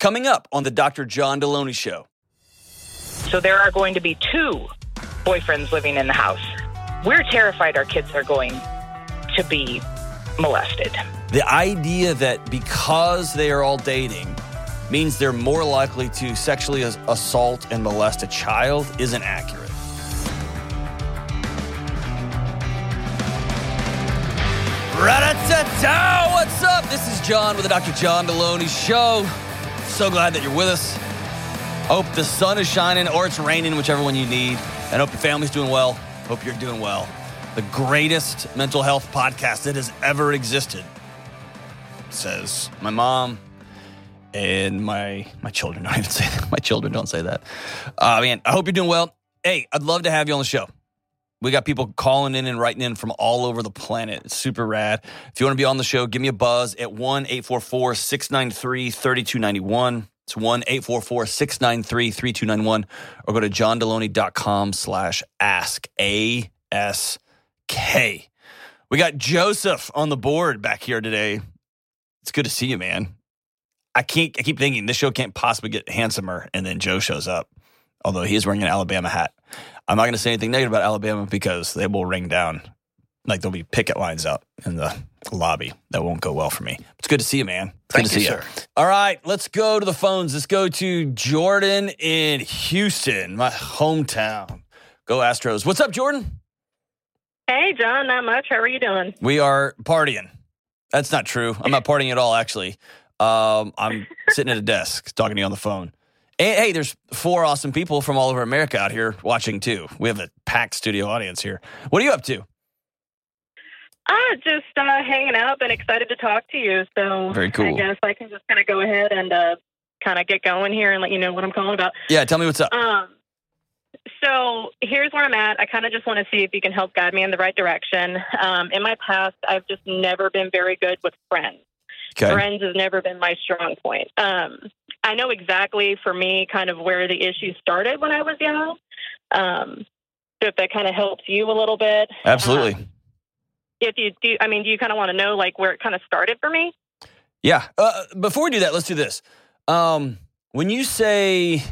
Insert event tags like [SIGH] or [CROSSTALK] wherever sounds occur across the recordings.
Coming up on the Dr. John Delony Show. So there are going to be two boyfriends living in the house. We're terrified our kids are going to be molested. The idea that because they are all dating means they're more likely to sexually assault and molest a child isn't accurate. What's up? This is John with the Dr. John Delony Show. So glad that you're with us. Hope the sun is shining or it's raining, whichever one you need. And hope your family's doing well. Hope you're doing well. The greatest mental health podcast that has ever existed says my mom and my my children [LAUGHS] don't even say that. My children don't say that. Uh, man, I hope you're doing well. Hey, I'd love to have you on the show. We got people calling in and writing in from all over the planet. It's super rad. If you want to be on the show, give me a buzz at 1 844 693 3291. It's 1 844 693 3291 or go to johndelony.com slash ask A S K. We got Joseph on the board back here today. It's good to see you, man. I can't. I keep thinking this show can't possibly get handsomer, and then Joe shows up. Although he is wearing an Alabama hat, I'm not going to say anything negative about Alabama because they will ring down. Like there'll be picket lines out in the lobby. That won't go well for me. It's good to see you, man. It's Thank good to you, see sir. All right, let's go to the phones. Let's go to Jordan in Houston, my hometown. Go Astros. What's up, Jordan? Hey, John, not much. How are you doing? We are partying. That's not true. I'm not [LAUGHS] partying at all, actually. Um, I'm sitting at a desk talking to you on the phone. And, hey, there's four awesome people from all over America out here watching too. We have a packed studio audience here. What are you up to? Ah, just uh, hanging out and excited to talk to you. So Very cool. I guess I can just kind of go ahead and uh, kind of get going here and let you know what I'm calling about. Yeah, tell me what's up. Um, so here's where I'm at. I kind of just want to see if you can help guide me in the right direction. Um, in my past, I've just never been very good with friends. Okay. Friends has never been my strong point. Um, I know exactly for me kind of where the issue started when I was young. Um, so if that kind of helps you a little bit. Absolutely. Um, if you do, I mean, do you kind of want to know like where it kind of started for me? Yeah. Uh, before we do that, let's do this. Um, when you say,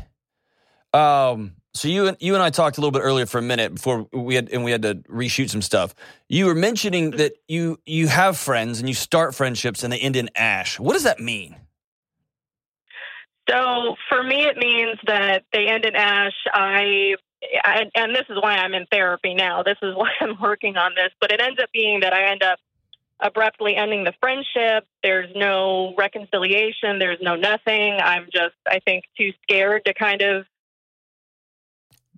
um, so you and you and I talked a little bit earlier for a minute before we had and we had to reshoot some stuff. You were mentioning that you you have friends and you start friendships and they end in ash. What does that mean? So for me, it means that they end in ash. I, I and this is why I'm in therapy now. This is [LAUGHS] why I'm working on this. But it ends up being that I end up abruptly ending the friendship. There's no reconciliation. There's no nothing. I'm just, I think, too scared to kind of.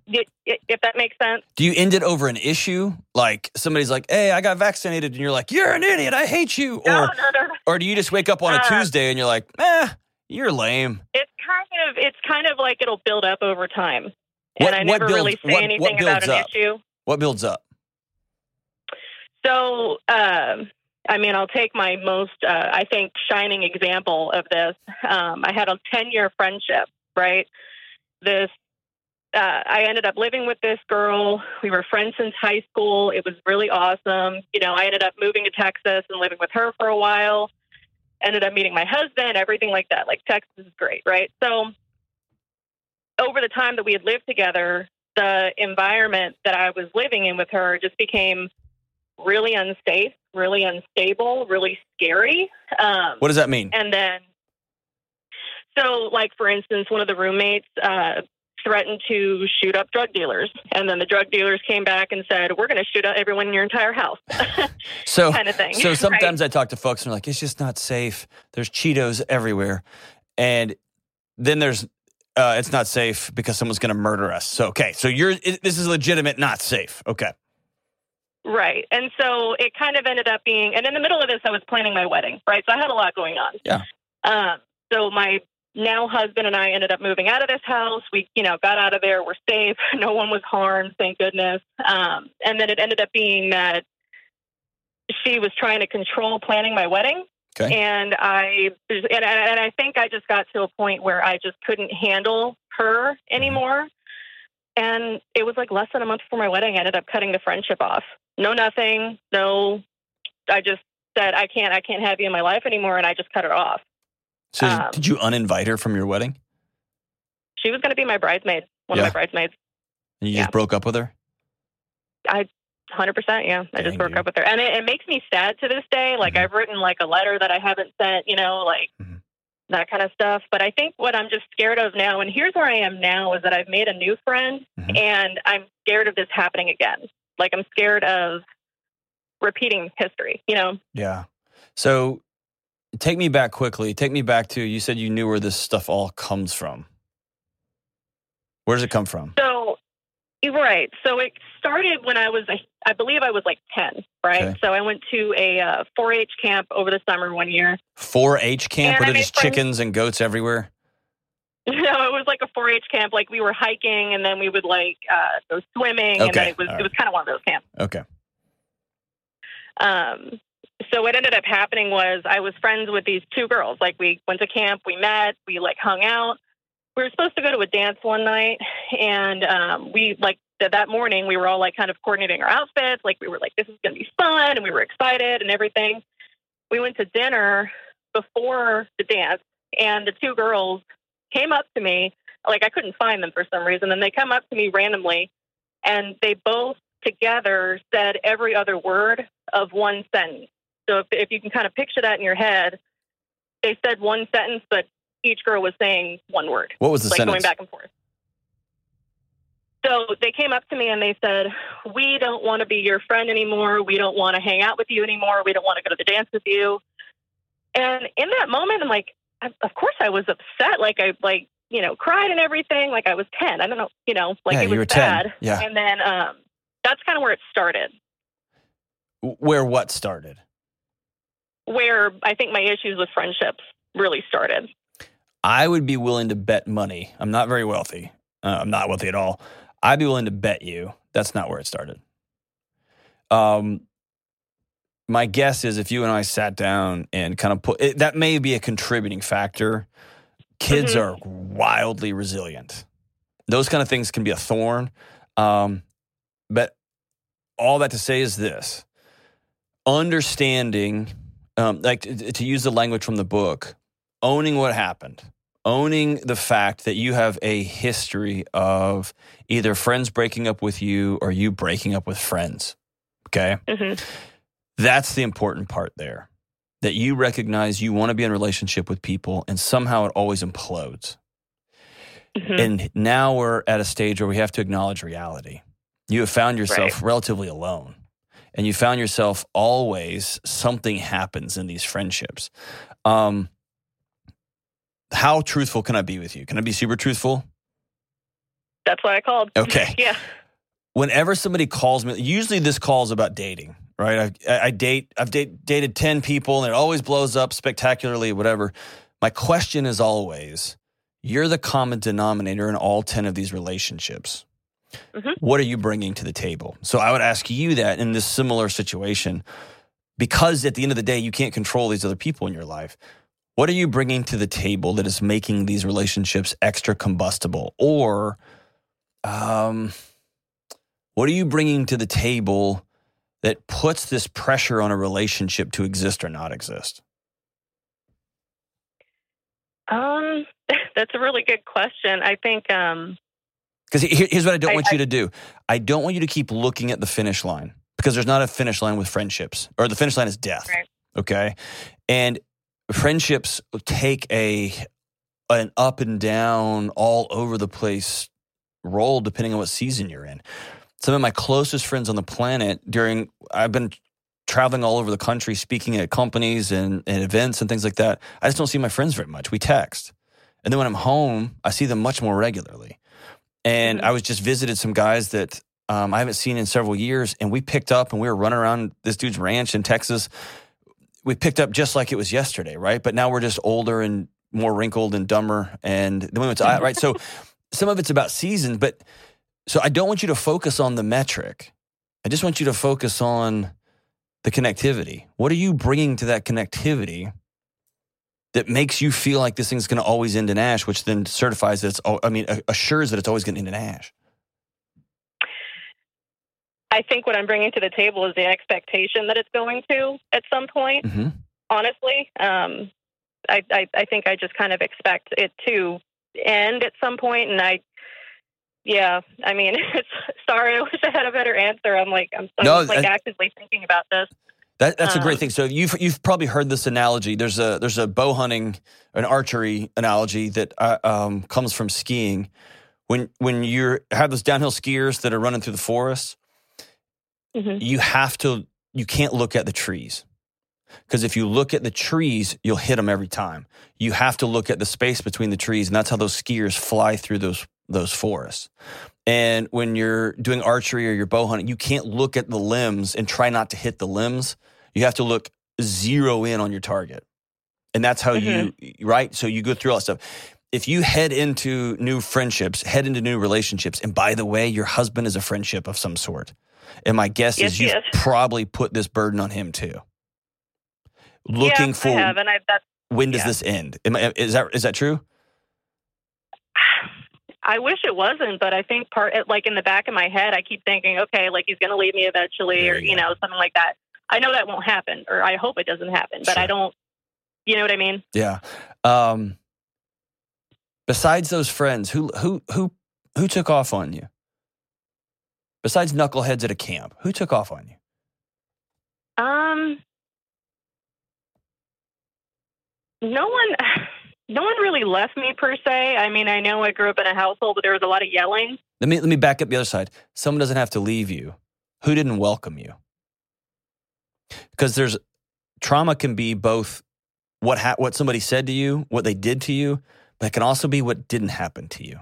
If that makes sense. Do you end it over an issue? Like somebody's like, "Hey, I got vaccinated," and you're like, "You're an idiot. I hate you." No, Or no, no, or do you just wake up on a Uh, Tuesday and you're like, "Eh, you're lame." It's kind of, it's kind of like it'll build up over time, What- and I never builds- really say what- what anything about an up? issue. What builds up? So, um, I mean, I'll take my most, uh, I think, shining example of this. Um, I had a 10 year friendship, right? This, uh, I ended up living with this girl. We were friends since high school. It was really awesome. You know, I ended up moving to Texas and living with her for a while. Ended up meeting my husband, everything like that. Like, Texas is great, right? So, over the time that we had lived together, the environment that I was living in with her just became really unsafe, really unstable, really scary. Um, What does that mean? and then, so like for instance, one of the roommates uh, threatened to shoot up drug dealers, and then the drug dealers came back and said, "We're going to shoot up everyone in your entire house," [LAUGHS] So kind of thing. So right? sometimes I talk to folks and they're like, it's just not safe. There's Cheetos everywhere. And then there's, uh, it's not safe because someone's going to murder us. So, okay. So you're, it, this is legitimate, not safe. Okay. Right. And so it kind of ended up being, and in the middle of this, I was planning my wedding, right? So I had a lot going on. Yeah. Um, so my now husband and I ended up moving out of this house. We, you know, got out of there. We're safe. [LAUGHS] No one was harmed, thank goodness. Um, and then it ended up being that she was trying to control planning my wedding. Okay. And I, and, and I think I just got to a point where I just couldn't handle her anymore. And it was like less than a month before my wedding, I ended up cutting the friendship off. No, nothing. No, I just said, I can't, I can't have you in my life anymore. And I just cut her off. So Um, did you uninvite her from your wedding? She was going to be my bridesmaid, one Yeah. of my bridesmaids. And you yeah. just broke up with her? I Hundred percent, yeah. I just broke dude. up with her, and it, it makes me sad to this day. Like Mhm. I've written like a letter that I haven't sent, you know, like Mhm. that kind of stuff. But I think what I'm just scared of now, and here's where I am now, is that I've made a new friend, Mhm. and I'm scared of this happening again. Like I'm scared of repeating history. You know, Yeah. So take me back quickly. Take me back to you said you knew where this stuff all comes from. Where does it come from? So, right. So it started when I was, I believe I was like 10, right? Okay. So I went to a uh, 4 H camp over the summer one year. 4-H camp And where I there's made friends- chickens and goats everywhere. [LAUGHS] No, it was like a 4 H camp. Like we were hiking and then we would like uh, go swimming. And Okay. then it was, All it was kind of one of those camps. Okay. Um, so what ended up happening was I was friends with these two girls. Like we went to camp, we met, we like hung out. We were supposed to go to a dance one night, and um, we like that morning we were all like kind of coordinating our outfits. Like we were like, this is to be fun, and we were excited and everything. We went to dinner before the dance, and the two girls came up to me. Like I couldn't find them for some reason, and they come up to me randomly, and they both together said every other word of one sentence. So if, if you can kind of picture that in your head, they said one sentence, but each girl was saying one word, What was the like sentence? going back and forth. So they came up to me and they said, We don't want to be your friend anymore. We don't want to hang out with you anymore. We don't want to go to the dance with you. And in that moment, I'm like, of course I was upset. Like I like, you know, cried and everything. Like I was 10. I don't know, you know, like Yeah, it was you were 10. bad. Yeah. And then um, that's kind of where it started. Where what started? Where I think my issues with friendships really started. I would be willing to bet money. I'm not very wealthy. Uh, I'm not wealthy at all. I'd be willing to bet you that's not where it started. Um, my guess is if you and I sat down and kind of put it, that may be a contributing factor. Kids Mhm. are wildly resilient. Those kind of things can be a thorn. Um, but all that to say is this understanding, um, like to, to use the language from the book, owning what happened, owning the fact that you have a history of either friends breaking up with you or you breaking up with friends. Okay. hmm That's the important part there. That you recognize you want to be in a relationship with people and somehow it always implodes. hmm And now we're at a stage where we have to acknowledge reality. You have found yourself relatively alone. And you found yourself always something happens in these friendships. Um, how truthful can I be with you? Can I be super truthful? That's why I called. [LAUGHS] Okay. yeah. whenever somebody calls me, usually this call is about dating, right? I, I date, I've date, dated 10 people and it always blows up spectacularly, whatever. My question is always, you're the common denominator in all 10 of these relationships. Mhm. What are you bringing to the table? So I would ask you that in this similar situation, because at the end of the day, you can't control these other people in your life. What are you bringing to the table that is making these relationships extra combustible? Or, um, what are you bringing to the table that puts this pressure on a relationship to exist or not exist? Um, [LAUGHS] that's a really good question. I think, um, Because here's what I don't I- want you to do I don't want you to keep looking at the finish line because there's not a finish line with friendships, or the finish line is death. Right. Okay. And friendships take a an up and down, all over the place role depending on what season you're in. Some of my closest friends on the planet during I've been traveling all over the country speaking at companies and, and events and things like that. I just don't see my friends very much. We text. And then when I'm home, I see them much more regularly. And Mhm. I was just visited some guys that um, I haven't seen in several years, and we picked up and we were running around this dude's ranch in Texas. We picked up just like it was yesterday, right? But now we're just older and more wrinkled and dumber. And then we went to right. So [LAUGHS] some of it's about seasons, but so I don't want you to focus on the metric. I just want you to focus on the connectivity. What are you bringing to that connectivity that makes you feel like this thing's going to always end in ash, which then certifies that it's, I mean, assures that it's always going to end in ash? I think what I'm bringing to the table is the expectation that it's going to at some point. Mm-hmm. Honestly, um, I, I I think I just kind of expect it to end at some point, and I. Yeah, I mean, it's, [LAUGHS] sorry. I wish I had a better answer. I'm like, I'm, I'm No, like I- actively thinking about this. That, that's a great Um, thing. So you've you've probably heard this analogy. There's a there's a bow hunting, an archery analogy that uh, um, comes from skiing. When when you have those downhill skiers that are running through the forest, hmm you have to you can't look at the trees because if you look at the trees, you'll hit them every time. You have to look at the space between the trees, and that's how those skiers fly through those those forests. And when you're doing archery or you're bow hunting, you can't look at the limbs and try not to hit the limbs. You have to look zero in on your target. And that's how you, mm-hmm. right? So you go through all that stuff. If you head into new friendships, head into new relationships, and by the way, your husband is a friendship of some sort. And my guess Yes, is you've is. probably put this burden on him too. Looking yeah, for I have, and I when does yeah. this end? Am I, is that is that true? [SIGHS] I wish it wasn't, but I think part like in the back of my head, I keep thinking, okay, like he's going to leave me eventually, There or you you know, something like that. I know that won't happen, or I hope it doesn't happen, but Sure. I don't. You know what I mean? Yeah. Um, besides those friends, who who who who took off on you? Besides knuckleheads at a camp, who took off on you? Um, no one, [LAUGHS] no one really left me per se. I mean, I know I grew up in a household, but there was a lot of yelling. Let me let me back up the other side. Someone doesn't have to leave you. Who didn't welcome you? Because there's trauma can be both what ha- what somebody said to you, what they did to you, but it can also be what didn't happen to you.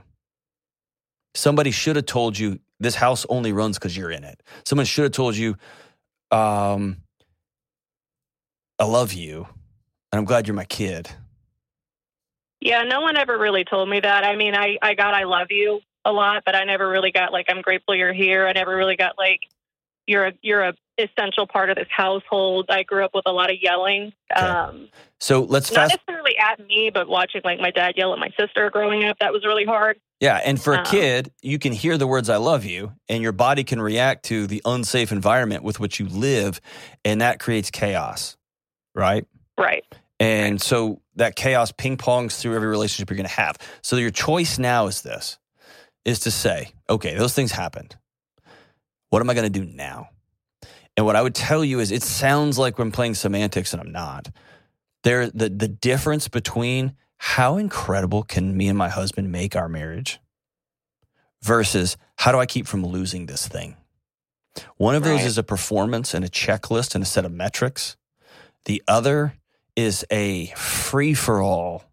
Somebody should have told you this house only runs because you're in it. Someone should have told you, um, "I love you, and I'm glad you're my kid." Yeah, no one ever really told me that. I mean, I I got I love you a lot, but I never really got like I'm grateful you're here. I never really got like you're a you're a essential part of this household. I grew up with a lot of yelling. Okay. Um, So let's not fast. necessarily at me, but watching like my dad yell at my sister growing up. That was really hard. Yeah, and for a Um, kid, you can hear the words "I love you," and your body can react to the unsafe environment with which you live, and that creates chaos, right? Right. And so that chaos ping pongs through every relationship you're going to have. So your choice now is this: is to say, okay, those things happened. What am I going to do now? And what I would tell you is, it sounds like I'm playing semantics, and I'm not. There, the the difference between how incredible can me and my husband make our marriage versus how do I keep from losing this thing? One of those is a performance and a checklist and a set of metrics. The other is a free for all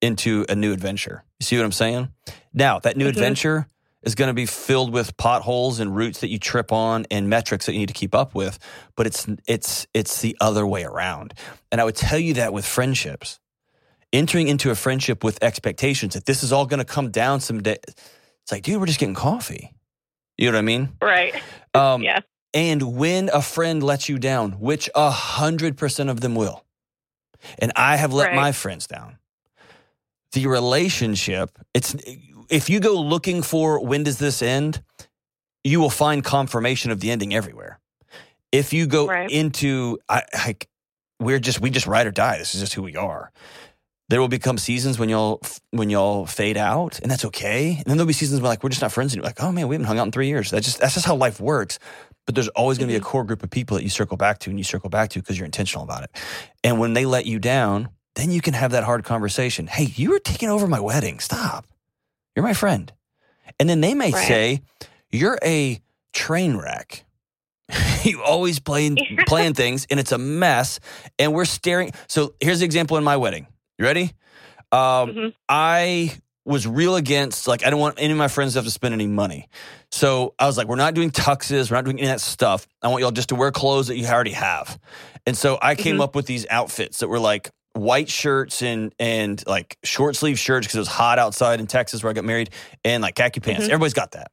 into a new adventure. You see what I'm saying? Now, that new adventure is going to be filled with potholes and roots that you trip on and metrics that you need to keep up with, but it's it's it's the other way around. And I would tell you that with friendships. Entering into a friendship with expectations that this is all going to come down someday. It's like, dude, we're just getting coffee. You know what I mean? Right. Um, [LAUGHS] Yeah. And when a friend lets you down, which a hundred percent of them will, and I have let Right. my friends down, the relationship, it's if you go looking for when does this end, you will find confirmation of the ending everywhere. If you go Right. into I, I we're just we just ride or die. This is just who we are. There will become seasons when y'all when y'all fade out, and that's okay. And then there'll be seasons where like we're just not friends anymore. Like, oh man, we haven't hung out in three years. That's just that's just how life works. But there's always going to be a core group of people that you circle back to and you circle back to because you're intentional about it. And when they let you down, then you can have that hard conversation. Hey, you were taking over my wedding. Stop. You're my friend. And then they may Right. say, you're a train wreck. [LAUGHS] you always playing [LAUGHS] playing things and it's a mess. And we're staring. So here's the example in my wedding. You ready? Um, Mhm. I was real against like I don't want any of my friends to have to spend any money. So I was like, we're not doing tuxes, we're not doing any of that stuff. I want y'all just to wear clothes that you already have. And so I came Mhm. up with these outfits that were like white shirts and and like short sleeve shirts because it was hot outside in Texas where I got married, and like khaki pants. Mhm. Everybody's got that.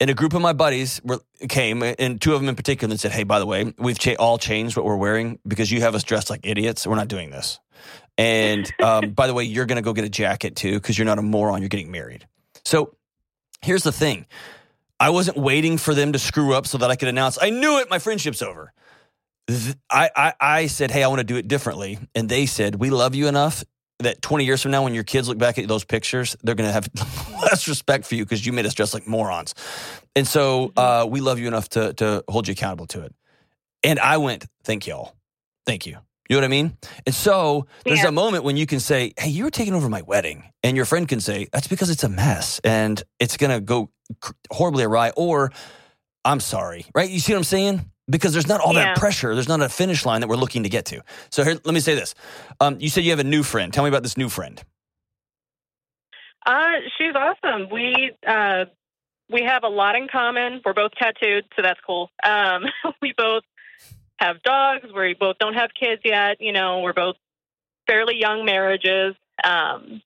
And a group of my buddies were, came, and two of them in particular, and said, "Hey, by the way, we've cha- all changed what we're wearing because you have us dressed like idiots. We're not doing this." And [LAUGHS] um, by the way, you're going to go get a jacket too because you're not a moron. You're getting married. So here's the thing I wasn't waiting for them to screw up so that I could announce, I knew it, my friendship's over. I, I, I said, hey, I want to do it differently. And they said, we love you enough that 20 years from now, when your kids look back at those pictures, they're going to have [LAUGHS] less respect for you because you made us dress like morons. And so Mm-hmm. uh, we love you enough to, to hold you accountable to it. And I went, thank y'all. Thank you. You know what I mean? And so there's Yeah. a moment when you can say, hey, you were taking over my wedding. And your friend can say, that's because it's a mess and it's going to go horribly awry. Or I'm sorry, right? You see what I'm saying? Because there's not all Yeah. that pressure. There's not a finish line that we're looking to get to. So here, let me say this. Um, you said you have a new friend. Tell me about this new friend. Uh, she's awesome. We uh, we have a lot in common. We're both tattooed, so that's cool. Um, [LAUGHS] we both have dogs. We both don't have kids yet. You know, we're both fairly young marriages. Um,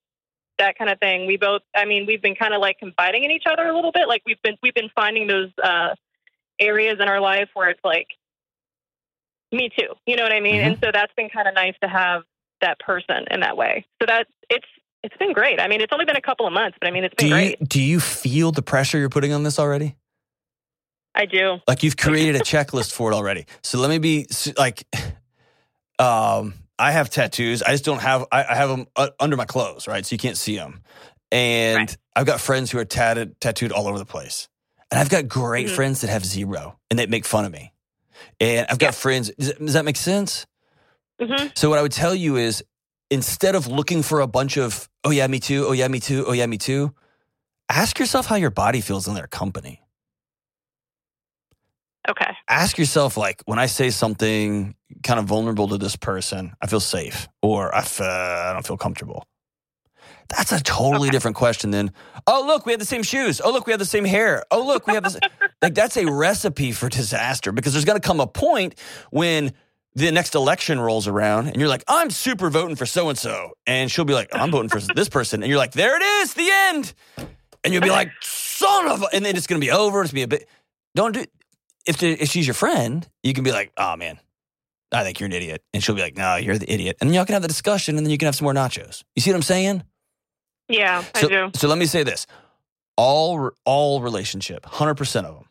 that kind of thing. We both. I mean, we've been kind of like confiding in each other a little bit. Like we've been we've been finding those uh, areas in our life where it's like, me too. You know what I mean? Mhm. And so that's been kind of nice to have that person in that way. So that it's it's been great. I mean, it's only been a couple of months, but I mean, it's been you, great. do you feel the pressure you're putting on this already? I do. Like you've created a checklist for it already. So let me be like, um, I have tattoos. I just don't have. I, I have them uh, under my clothes, right? So you can't see them. And Right. I've got friends who are tatted, tattooed all over the place. And I've got great Mhm. friends that have zero, and they make fun of me. And I've got Yeah. friends. Does, does that make sense? hmm So what I would tell you is, instead of looking for a bunch of, oh yeah, me too, oh yeah, me too, oh yeah, me too, ask yourself how your body feels in their company. Okay. ask yourself like when I say something kind of vulnerable to this person, I feel safe or I, f- uh, I don't feel comfortable. That's a totally Okay. different question than, oh, look, we have the same shoes. Oh, look, we have the same hair. Oh, look, we have this. [LAUGHS] like, that's a recipe for disaster because there's going to come a point when the next election rolls around and you're like, I'm super voting for so and so. And she'll be like, I'm voting for this person. And you're like, there it is, the end. And you'll be like, son of a, and then it's going to be over. It's going to be a bit, don't do, if, the, if she's your friend, you can be like, oh man, I think you're an idiot. And she'll be like, no, you're the idiot. And then y'all can have the discussion and then you can have some more nachos. You see what I'm saying? Yeah, I do. so let me say this: all all relationship, hundred percent of them,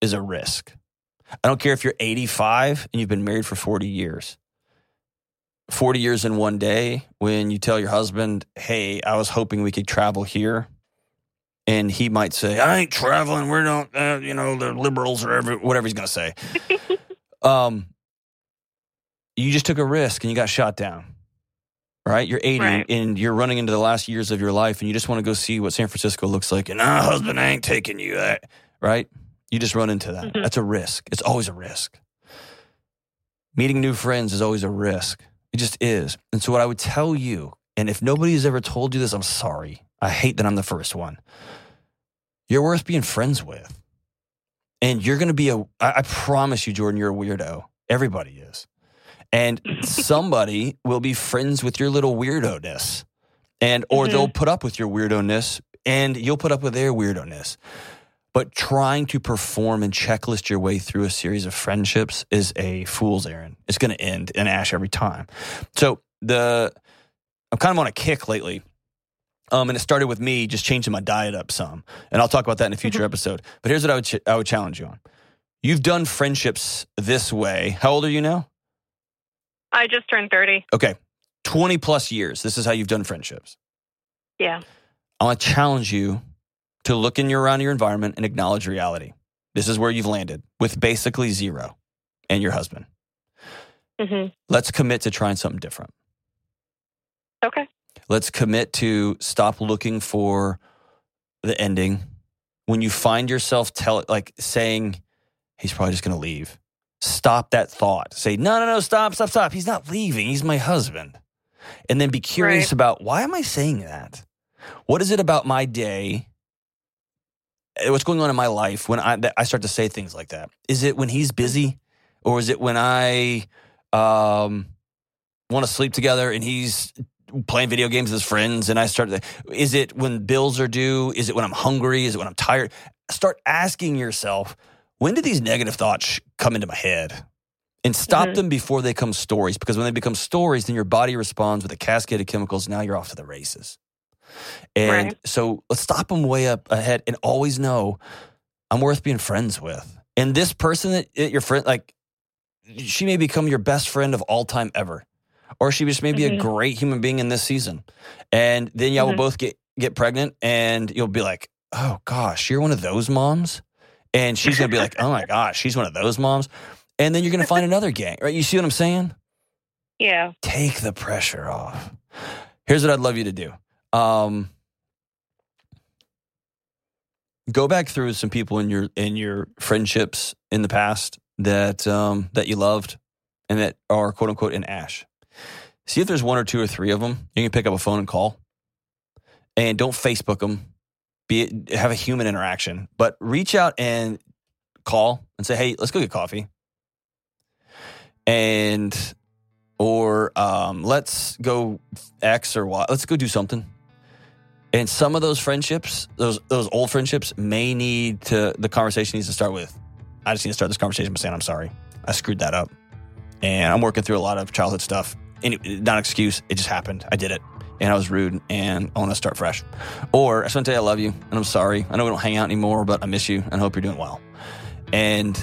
is a risk. I don't care if you're 85 and you've been married for 40 years. 40 years in one day, when you tell your husband, "Hey, I was hoping we could travel here," and he might say, "I ain't traveling. We don't, uh, you know, the liberals or every, whatever he's gonna say." [LAUGHS] um, you just took a risk and you got shot down right? You're 80 Right. and you're running into the last years of your life and you just want to go see what San Francisco looks like. And, nah, husband, I ain't taking you that, right? You just run into that. Mhm. That's a risk. It's always a risk. Meeting new friends is always a risk. It just is. And so, what I would tell you, and if nobody has ever told you this, I'm sorry. I hate that I'm the first one. You're worth being friends with. And you're going to be a, I I promise you, Jordan, you're a weirdo. Everybody is. And somebody [LAUGHS] will be friends with your little weirdo ness. And, or Mhm. they'll put up with your weirdo ness and you'll put up with their weirdo ness. But trying to perform and checklist your way through a series of friendships is a fool's errand. It's going to end in ash every time. So the I'm kind of on a kick lately. Um, and it started with me just changing my diet up some, and I'll talk about that in a future episode. But here's what I would ch- I would challenge you on: You've done friendships this way. How old are you now? I just turned 30. Okay, twenty plus years. This is how you've done friendships. Yeah. I want to challenge you to look in your around your environment and acknowledge reality. This is where you've landed with basically zero and your husband. hmm Let's commit to trying something different. Okay. Let's commit to stop looking for the ending. When you find yourself tell like saying he's probably just going to leave, stop that thought. Say no, no, no, stop, stop, stop. He's not leaving. He's my husband. And then be curious Right. about why am I saying that? What is it about my day? eh, What's going on in my life when I that I start to say things like that? Is it when he's busy, or is it when I um, want to sleep together and he's playing video games with friends and I start is it when bills are due? Is it when I'm hungry? Is it when I'm tired? Start asking yourself, when did these negative thoughts come into my head? And stop Mhm. them before they become stories because when they become stories, then your body responds with a cascade of chemicals. Now you're off to the races. And Right. so let's stop them way up ahead and always know I'm worth being friends with. And this person that that your friend, like, she may become your best friend of all time ever, or she just may be Mhm. a great human being in this season, and then y'all Mhm. will both get get pregnant, and you'll be like, oh gosh, you're one of those moms, and she's gonna be like, oh my gosh, she's one of those moms, and then you're gonna find another gang, right? You see what I'm saying? [LAUGHS] Yeah. take the pressure off. Here's what I'd love you to do. Um, go back through some people in your in your friendships in the past that um, that you loved and that are quote unquote in ash. See if there's one or two or three of them. You can pick up a phone and call, and don't Facebook them. Be have a human interaction, but reach out and call and say, "Hey, let's go get coffee." And or um, let's go X or Y. Let's go do something. And some of those friendships, those those old friendships, may need to the conversation needs to start with. I just need to start this conversation by saying I'm sorry. I screwed that up, and I'm working through a lot of childhood stuff. It, not an excuse. It just happened. I did it, and I was rude, and I want to start fresh. Or I just want to tell you I love you, and I'm sorry. I know we don't hang out anymore, but I miss you, and I hope you're doing well. And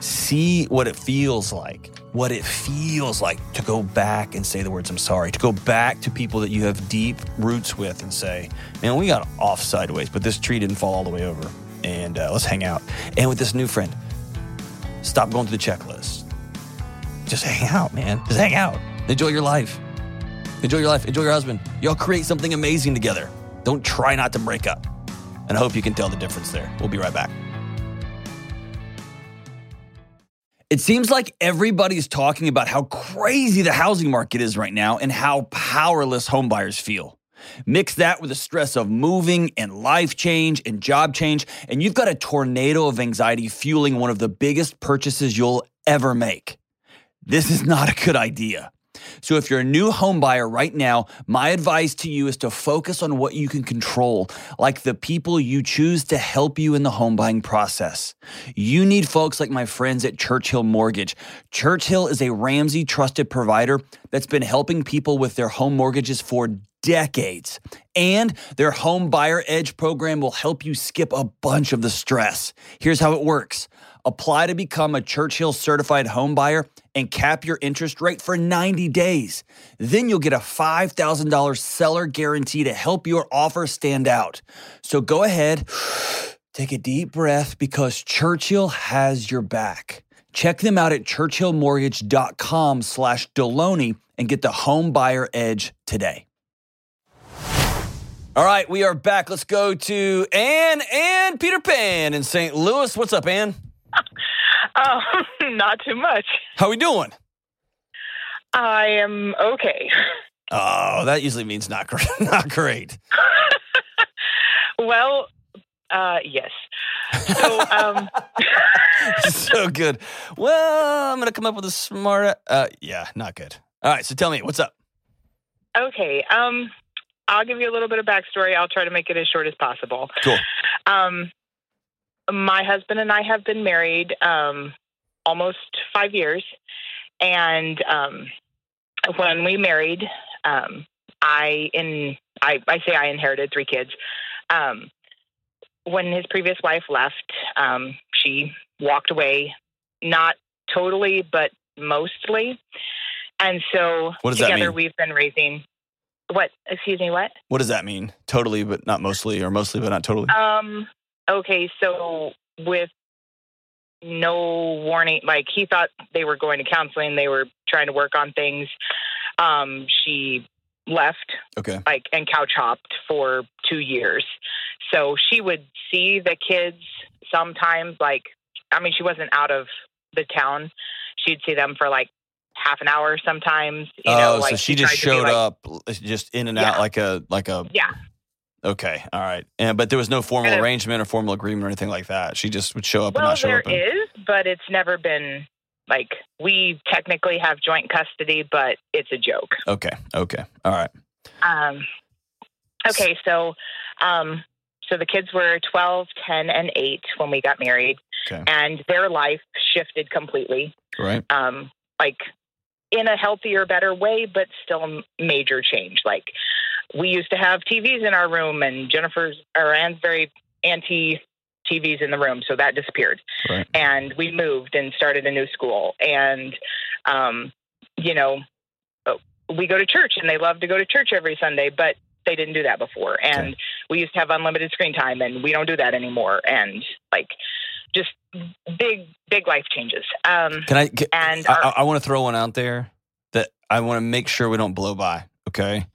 see what it feels like what it feels like to go back and say the words I'm sorry, to go back to people that you have deep roots with and say, man, we got off sideways, but this tree didn't fall all the way over. And uh, let's hang out. And with this new friend, stop going through the checklist. Just hang out, man. Just hang out. Enjoy your life. Enjoy your life. Enjoy your husband. Y'all create something amazing together. Don't try not to break up. And I hope you can tell the difference there. We'll be right back. It seems like everybody's talking about how crazy the housing market is right now and how powerless homebuyers feel. Mix that with the stress of moving and life change and job change, and you've got a tornado of anxiety fueling one of the biggest purchases you'll ever make. This is not a good idea. So, if you're a new home buyer right now, my advice to you is to focus on what you can control, like the people you choose to help you in the home buying process. You need folks like my friends at Churchill Mortgage. Churchill is a Ramsey trusted provider that's been helping people with their home mortgages for decades. And their Home Buyer Edge program will help you skip a bunch of the stress. Here's how it works. Apply to become a Churchill certified home buyer and cap your interest rate for 90 days. Then you'll get a $5,000 seller guarantee to help your offer stand out. So go ahead, [SIGHS] take a deep breath because Churchill has your back. Check them out at churchillmortgage.com slash Delony and get the home buyer edge today. All right, we are back. Let's go to Ann and Peter Pan in St. Louis. What's up, Ann? Oh, [LAUGHS] not too much. How we doing? I am okay. Oh, that usually means not great. [LAUGHS] Not great. well, uh, yes. So, um, [LAUGHS] so good. Well, I'm gonna come up with a smart. Uh, yeah, not good. All right, so tell me what's up. okay. Um, I'll give you a little bit of backstory. I'll try to make it as short as possible. Cool. Um, my husband and I have been married um, almost five years, and um, when we married, um, I in I, I say I inherited three kids. Um, when his previous wife left, um, she walked away, not totally, but mostly. And so What does that together mean? we've been raising. What? Excuse me. What? What does that mean? Totally, but not mostly, or mostly, but not totally. Um. Okay. So with no warning, like he thought they were going to counseling, they were trying to work on things. Um. She left Okay. like and couch hopped for two years. So she would see the kids sometimes. Like, I mean, she wasn't out of the town. She'd see them for like half an hour sometimes. You know, oh, like so she tried just showed like- up, just in and out, like a like a. Yeah. Okay. All right. And but there was no formal Kind of- arrangement or formal agreement or anything like that. She just would show up and Well, not show there up. and- is, but it's never been like we technically have joint custody, but it's a joke. Okay. Okay. All right. Um, okay, so um, so the kids were 12, 10, and 8 when we got married, Okay. and their life shifted completely, Right. um, like in a healthier, better way, but still major change. Like we used to have TVs in our room, and Jennifer's or Anne's very anti TVs in the room, so that disappeared. Right. And we moved and started a new school. And, um, you know, we go to church and they love to go to church every Sunday, but they didn't do that before. And Okay. we used to have unlimited screen time and we don't do that anymore. And like just big, big life changes. Um, Can I? Can, and I, I, I want to throw one out there that I want to make sure we don't blow by. Okay.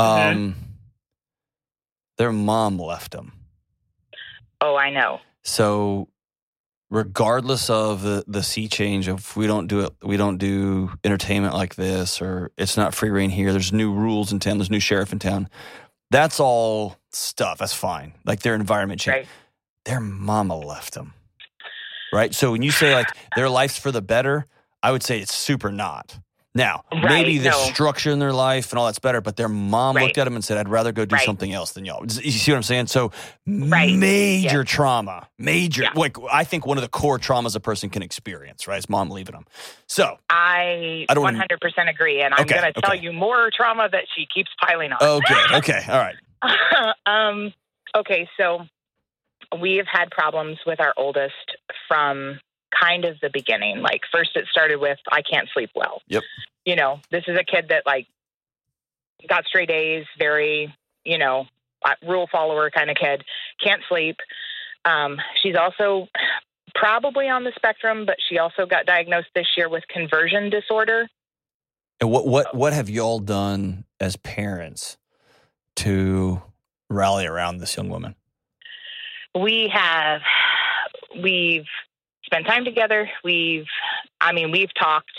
Mm-hmm. Um, their mom left them. oh, I know. So, regardless of the the sea change of we don't do it, we don't do entertainment like this, or it's not free reign here. There's new rules in town. There's new sheriff in town. That's all stuff. That's fine. Like their environment change. Right. Their mama left them. Right. So when you say like their life's for the better, I would say it's super not. Now, Right, maybe the no. structure in their life and all that's better, but their mom Right. looked at them and said, "I'd rather go do Right. something else than y'all." You see what I'm saying? So, Right. major Yeah. trauma, major. Yeah. Like I think one of the core traumas a person can experience, right? Is mom leaving them. So, I, I don't wanna- 100% agree. And I'm Okay, going to tell okay. you more trauma that she keeps piling on. okay, okay, all right. [LAUGHS] um, okay, so we have had problems with our oldest from kind of the beginning. Like, first it started with, I can't sleep well. Yep. You know, this is a kid that, like, got straight A's, very, you know, rule follower kind of kid, can't sleep. Um, she's also probably on the spectrum, but she also got diagnosed this year with conversion disorder. And what what what have y'all done as parents to rally around this young woman? we have we've spent time together we've i mean we've talked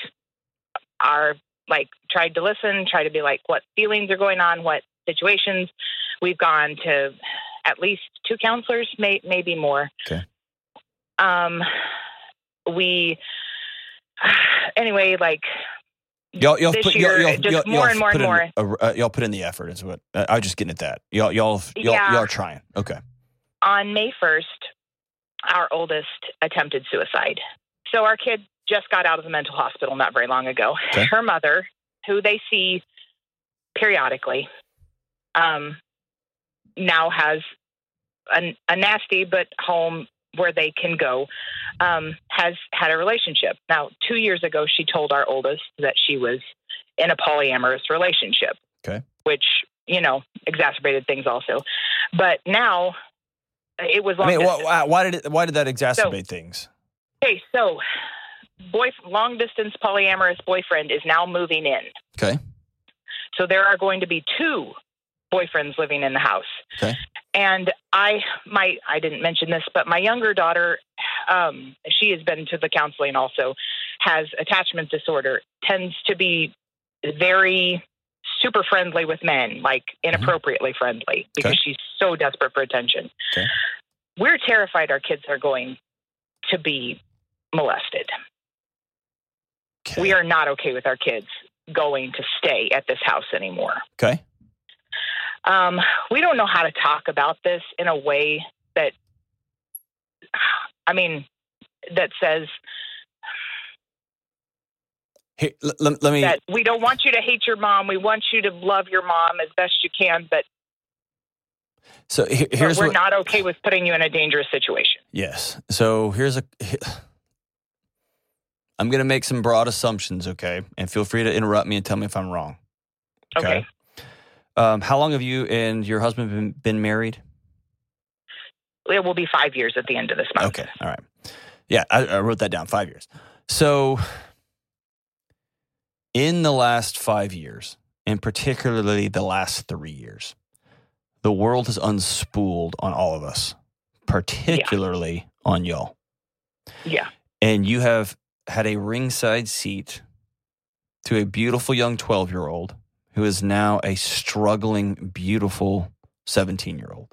our like tried to listen try to be like what feelings are going on what situations we've gone to at least two counselors may, maybe more Okay. um we anyway like Y'all, y'all This put year, y'all, y'all, just y'all, more y'all and more and in, a- uh, y'all put in the effort. Is what uh, I was just getting at that. Y'all, y'all, y'all, Yeah. y'all are trying. Okay. on May 1st, our oldest attempted suicide. So our kid just got out of the mental hospital not very long ago. Okay. Her mother, who they see periodically, um, now has a, a nasty but home where they can go, um, has had a relationship. Now, two years ago, she told our oldest that she was in a polyamorous relationship. Okay. Which, you know, exacerbated things also. But now it was long I mean, distance. why, why did it, why did that exacerbate things? Okay, so boy, long distance polyamorous boyfriend is now moving in. Okay. So there are going to be two boyfriends living in the house. Okay. And I my I didn't mention this, but my younger daughter, um, she has been to the counseling also, has attachment disorder, tends to be very super friendly with men, like inappropriately friendly, because Okay. she's so desperate for attention. Okay. We're terrified our kids are going to be molested. Okay. We are not okay with our kids going to stay at this house anymore. okay. Um, we don't know how to talk about this in a way that, I mean, that says Here, l- let, let me. that we don't want you to hate your mom. We want you to love your mom as best you can, but, so he- but we're what. not okay with putting you in a dangerous situation. Yes. So here's a. I'm going to make some broad assumptions, okay? And feel free to interrupt me and tell me if I'm wrong. Okay. Um, how long have you and your husband been, been married? It will be five years at the end of this month. Okay. All right. Yeah, I, I wrote that down. Five years. So, in the last five years, and particularly the last three years, the world has unspooled on all of us, particularly on y'all. Yeah. And you have had a ringside seat to a beautiful young 12 year old who is now a struggling, beautiful 17 year old.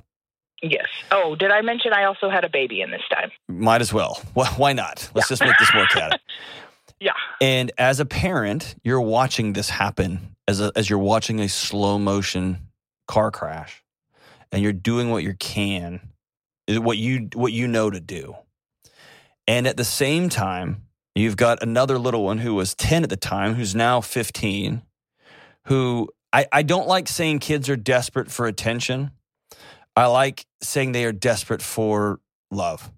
Yes. Oh, did I mention I also had a baby in this time? Might as well. Well, why not? Let's just make this more [LAUGHS] chaotic. Yeah. And as a parent, you're watching this happen as a, as you're watching a slow motion car crash, and you're doing what you can, eh, what you what you know to do. And at the same time, you've got another little one who was 10 at the time, who's now 15, who I, I don't like saying kids are desperate for attention. I like saying they are desperate for love.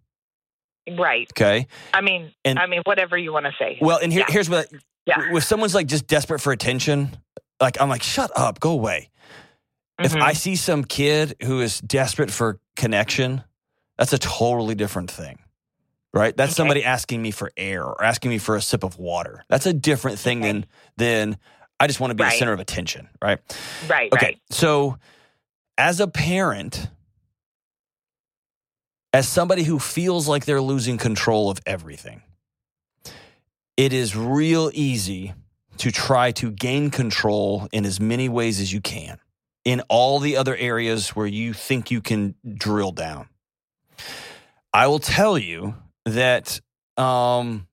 Right. Okay. I mean, And- I mean, whatever you want to say. Well, and here, Yeah. here's what Yeah. if someone's like just desperate for attention, like I'm like, shut up, go away. If Mhm. I see some kid who is desperate for connection, that's a totally different thing. Right? That's Okay. somebody asking me for air or asking me for a sip of water. That's a different thing Okay. than than I just want to be the center of attention, right? right, Okay. right. So, as a parent, as somebody who feels like they're losing control of everything, it is real easy to try to gain control in as many ways as you can in all the other areas where you think you can drill down. I will tell you that um,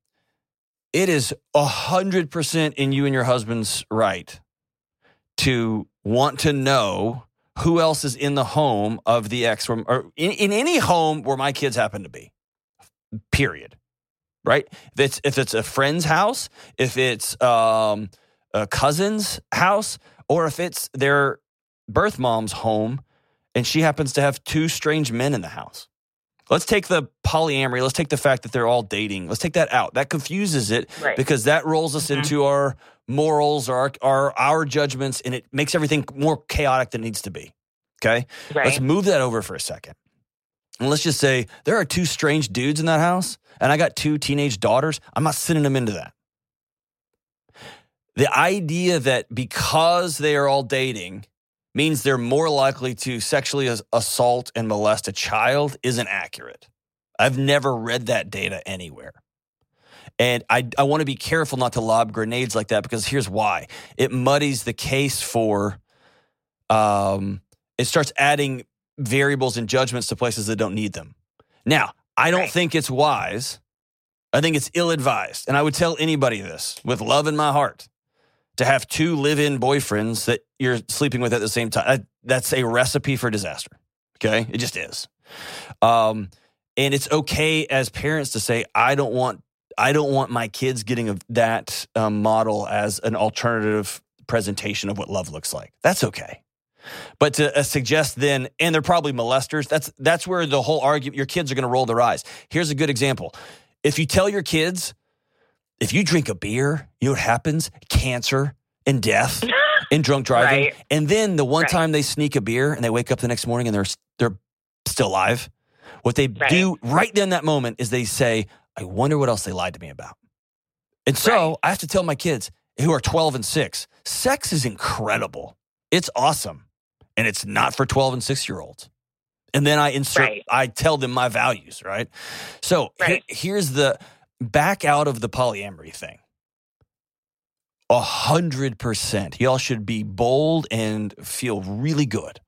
it is a hundred percent in you and your husband's right to want to know who else is in the home of the ex or, in, in any home where my kids happen to be. Period. Right? If it's if it's a friend's house, if it's um, a cousin's house, or if it's their birth mom's home, and she happens to have two strange men in the house. Let's take the polyamory. Let's take the fact that they're all dating. Let's take that out. That confuses it Right. because that rolls us Mhm. into our morals or our, our our judgments, and it makes everything more chaotic than it needs to be. Okay, Right. let's move that over for a second, and let's just say there are two strange dudes in that house, and I got two teenage daughters. I'm not sending them into that. The idea that because they are all dating means they're more likely to sexually assault and molest a child isn't accurate. I've never read that data anywhere. And I, I want to be careful not to lob grenades like that because here's why it muddies the case for, um, it starts adding variables and judgments to places that don't need them. Now, I don't Right. think it's wise. I think it's ill advised. And I would tell anybody this with love in my heart to have two live in boyfriends that you're sleeping with at the same time. That's a recipe for disaster. Okay. It just is. Um, and it's okay as parents to say, I don't want, I don't want my kids getting a, that um, model as an alternative presentation of what love looks like. That's okay. But to uh, suggest then, and they're probably molesters. That's that's where the whole argument. Your kids are going to roll their eyes. Here's a good example. If you tell your kids, if you drink a beer, you know what happens? Cancer and death [LAUGHS] and drunk driving. Right. And then the one Right. time they sneak a beer and they wake up the next morning and they're they're still alive. What they Right. do right then that moment is they say, "I wonder what else they lied to me about." And so Right. I have to tell my kids who are 12 and 6, sex is incredible. It's awesome. And it's not for 12 and 6 year olds. And then I insert, Right. I tell them my values, right? So he- here's the back out of the polyamory thing. A hundred percent. Y'all should be bold and feel really good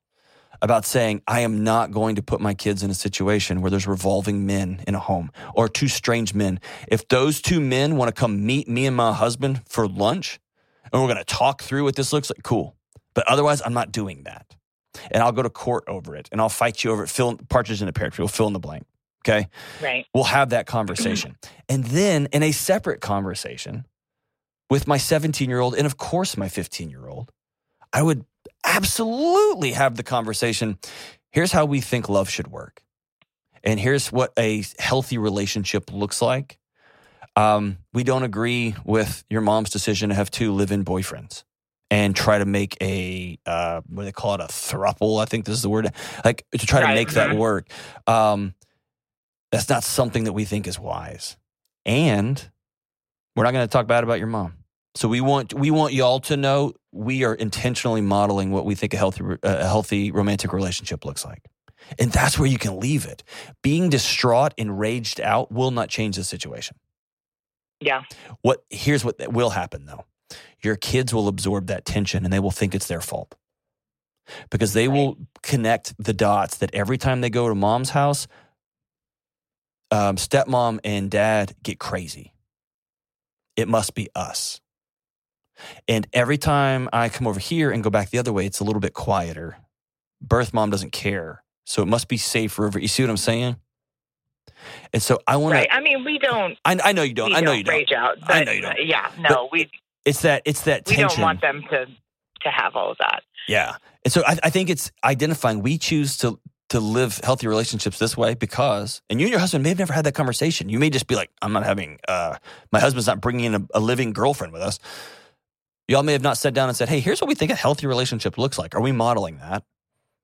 about saying, I am not going to put my kids in a situation where there's revolving men in a home or two strange men. If those two men want to come meet me and my husband for lunch and we're going to talk through what this looks like, cool. But otherwise, I'm not doing that. And I'll go to court over it and I'll fight you over it. Fill in partridge in a pear tree. We'll fill in the blank. Okay. Right. We'll have that conversation. [CLEARS THROAT] and then in a separate conversation with my 17 year old and, of course, my 15 year old, I would absolutely have the conversation. Here's how we think love should work. And here's what a healthy relationship looks like. Um, we don't agree with your mom's decision to have two live in boyfriends and try to make a, uh, what do they call it, a thruple, I think this is the word, like to try to make that mhm. work. Um, that's not something that we think is wise. And we're not going to talk bad about your mom. So we want we want y'all to know we are intentionally modeling what we think a healthy a healthy romantic relationship looks like. And that's where you can leave it. Being distraught and raged out will not change the situation. Yeah. What here's what will happen though. Your kids will absorb that tension and they will think it's their fault. Because they will connect the dots that every time they go to mom's house, um, stepmom and dad get crazy. It must be us. And every time I come over here and go back the other way, it's a little bit quieter. Birth mom doesn't care. So it must be safer. over- You see what I'm saying? And so I want Right. to. I mean, we don't. I, I know you don't. I know don't you don't. rage out. But, I know you don't. Yeah. No, we It's that. It's that Tension. we don't want them to to have all of that. Yeah. And so I, I think it's identifying. We choose to to live healthy relationships this way because, and you and your husband may have never had that conversation. You may just be like, I'm not having, uh, my husband's not bringing in a, a living girlfriend with us. Y'all may have not sat down and said, hey, here's what we think a healthy relationship looks like. Are we modeling that?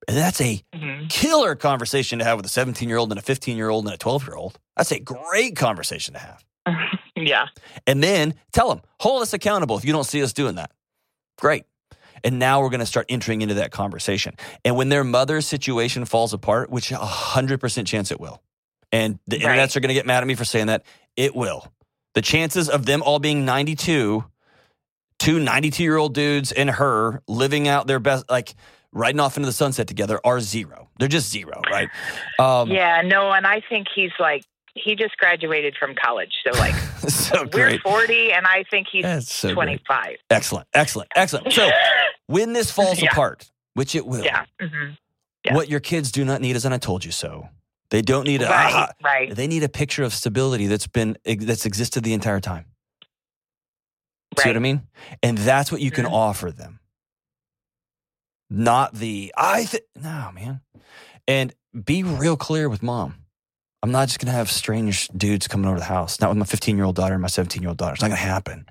And that's a Mhm. killer conversation to have with a 17 year old and a 15 year old and a 12 year old. That's a great conversation to have. [LAUGHS] yeah. And then tell them, hold us accountable if you don't see us doing that. Great. And now we're going to start entering into that conversation. And when their mother's situation falls apart, which a 100% chance it will, and the Right. internets are going to get mad at me for saying that, it will. The chances of them all being 92, two 92 year old dudes and her living out their best, like riding off into the sunset together, are zero. They're just zero, right? Um, yeah, no, and I think he's like he just graduated from college, so like [LAUGHS] so we're great. 40 and I think he's so great. 25. Excellent, excellent, excellent. So [LAUGHS] when this falls Yeah. apart, which it will, yeah. hmm yeah. what your kids do not need is, an I told you so. They don't need a, Right, right. They need a picture of stability that's been that's existed the entire time. See what I mean? And that's what you can Mhm. offer them. Not the I no man. And be real clear with mom. I'm not just gonna have strange dudes coming over the house. Not with my 15 year old daughter and my 17 year old daughter. It's not gonna happen.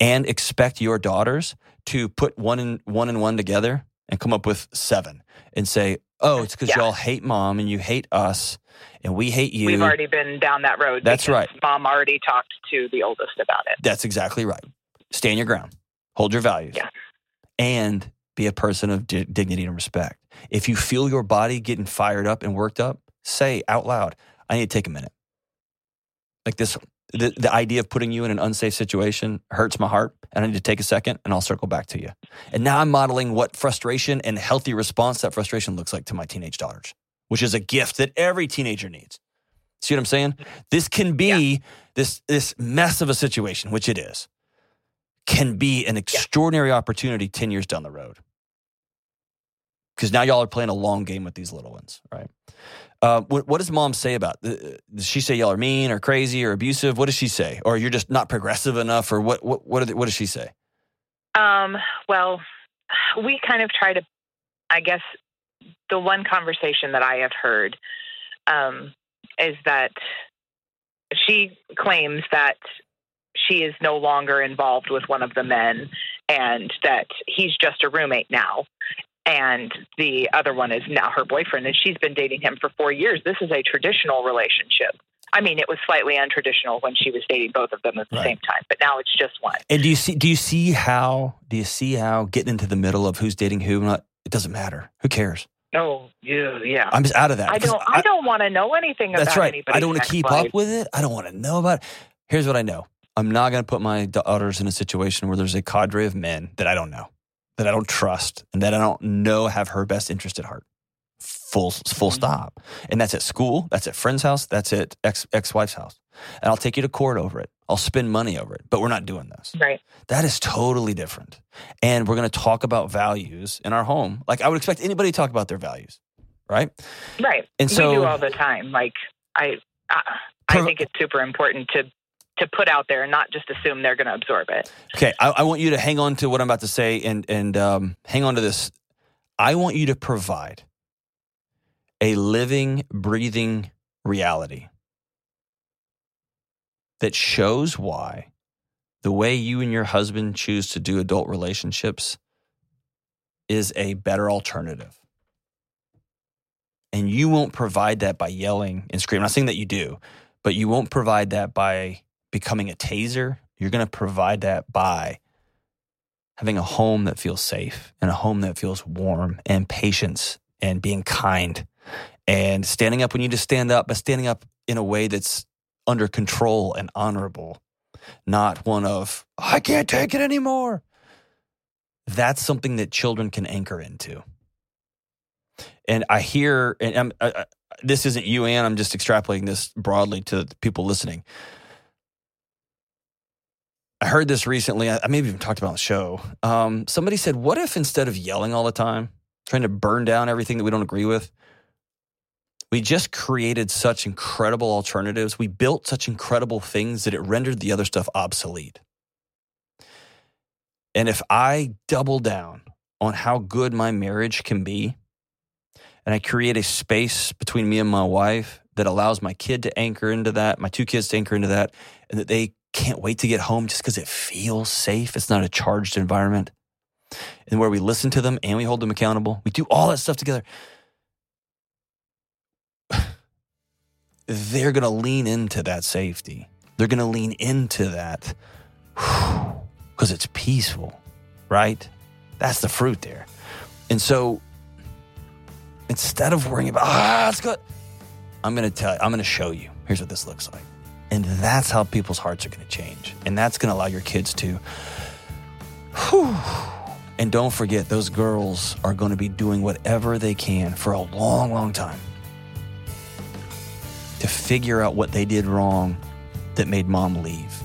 And expect your daughters to put one and one and one together and come up with seven and say, "Oh, it's because Yeah. y'all hate mom and you hate us and we hate you." We've already been down that road. That's right. Mom already talked to the oldest about it. That's exactly right. Stand your ground, hold your values, Yeah. and be a person of di- dignity and respect. If you feel your body getting fired up and worked up, say out loud, I need to take a minute. Like this, the, the idea of putting you in an unsafe situation hurts my heart, and I need to take a second and I'll circle back to you. And now I'm modeling what frustration and healthy response to that frustration looks like to my teenage daughters, which is a gift that every teenager needs. See what I'm saying? Mm-hmm. This can be this this mess of a situation, which it is, can be an extraordinary opportunity 10 years down the road. Because now y'all are playing a long game with these little ones, right? Uh, what, what does mom say about? Uh, does she say y'all are mean or crazy or abusive? What does she say? Or you're just not progressive enough? Or what? What? What, are the- what does she say? Um, well, we kind of try to, I guess, the one conversation that I have heard um, is that she claims that she is no longer involved with one of the men and that he's just a roommate now. And the other one is now her boyfriend, and she's been dating him for four years. This is a traditional relationship. I mean, it was slightly untraditional when she was dating both of them at the Right. same time, but now it's just one. And do you see? Do you see how? Do you see how getting into the middle of who's dating who? Not, it doesn't matter. Who cares? Oh, yeah, yeah. I'm just out of that. I don't. I, don't want to know anything That's about right. I don't want to keep sex up with it. I don't want to know about it. Here's what I know. I'm not going to put my daughters in a situation where there's a cadre of men that I don't know, that I don't trust, and that I don't know have her best interest at heart. Full full Mhm. stop. And that's at school. That's at friend's house. That's at ex ex wife's house. And I'll take you to court over it. I'll spend money over it. But we're not doing this. Right. That is totally different. And we're going to talk about values in our home. Like I would expect anybody to talk about their values, right? Right. And we so- do all the time. Like I, I, I think it's super important to to put out there and not just assume they're going to absorb it. Okay, I, I want you to hang on to what I'm about to say and and um, hang on to this. I want you to provide a living, breathing reality that shows why the way you and your husband choose to do adult relationships is a better alternative. And you won't provide that by yelling and screaming. I'm not saying that you do, but you won't provide that by becoming a taser. You're going to provide that by having a home that feels safe and a home that feels warm and patience and being kind and standing up when you to stand up, but standing up in a way that's under control and honorable, not one of, I can't take it anymore. That's something that children can anchor into. And I hear, and I'm, I, this isn't you, Ann, I'm just extrapolating this broadly to people listening. I heard this recently. I I maybe even talked about on the show. Um, somebody said, "What if instead of yelling all the time, trying to burn down everything that we don't agree with, we just created such incredible alternatives? We built such incredible things that it rendered the other stuff obsolete." And if I double down on how good my marriage can be, and I create a space between me and my wife that allows my kid to anchor into that, my two kids to anchor into that, and that they can't wait to get home just because it feels safe. It's not a charged environment. And where we listen to them and we hold them accountable. We do all that stuff together. [SIGHS] They're going to lean into that safety. They're going to lean into that [SIGHS] because it's peaceful, right? That's the fruit there. And so instead of worrying about, ah, it's good, I'm going to tell you, I'm going to show you. Here's what this looks like. And that's how people's hearts are going to change. And that's going to allow your kids to. Whew, and don't forget, those girls are going to be doing whatever they can for a long, long time to figure out what they did wrong that made mom leave.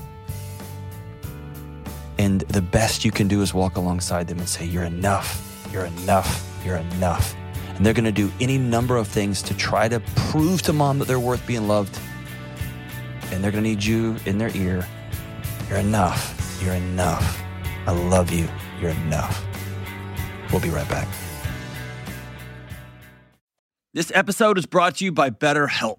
And the best you can do is walk alongside them and say, You're enough, you're enough, you're enough. And they're going to do any number of things to try to prove to mom that they're worth being loved. And they're going to need you in their ear. You're enough. You're enough. I love you. You're enough. We'll be right back. This episode is brought to you by BetterHelp.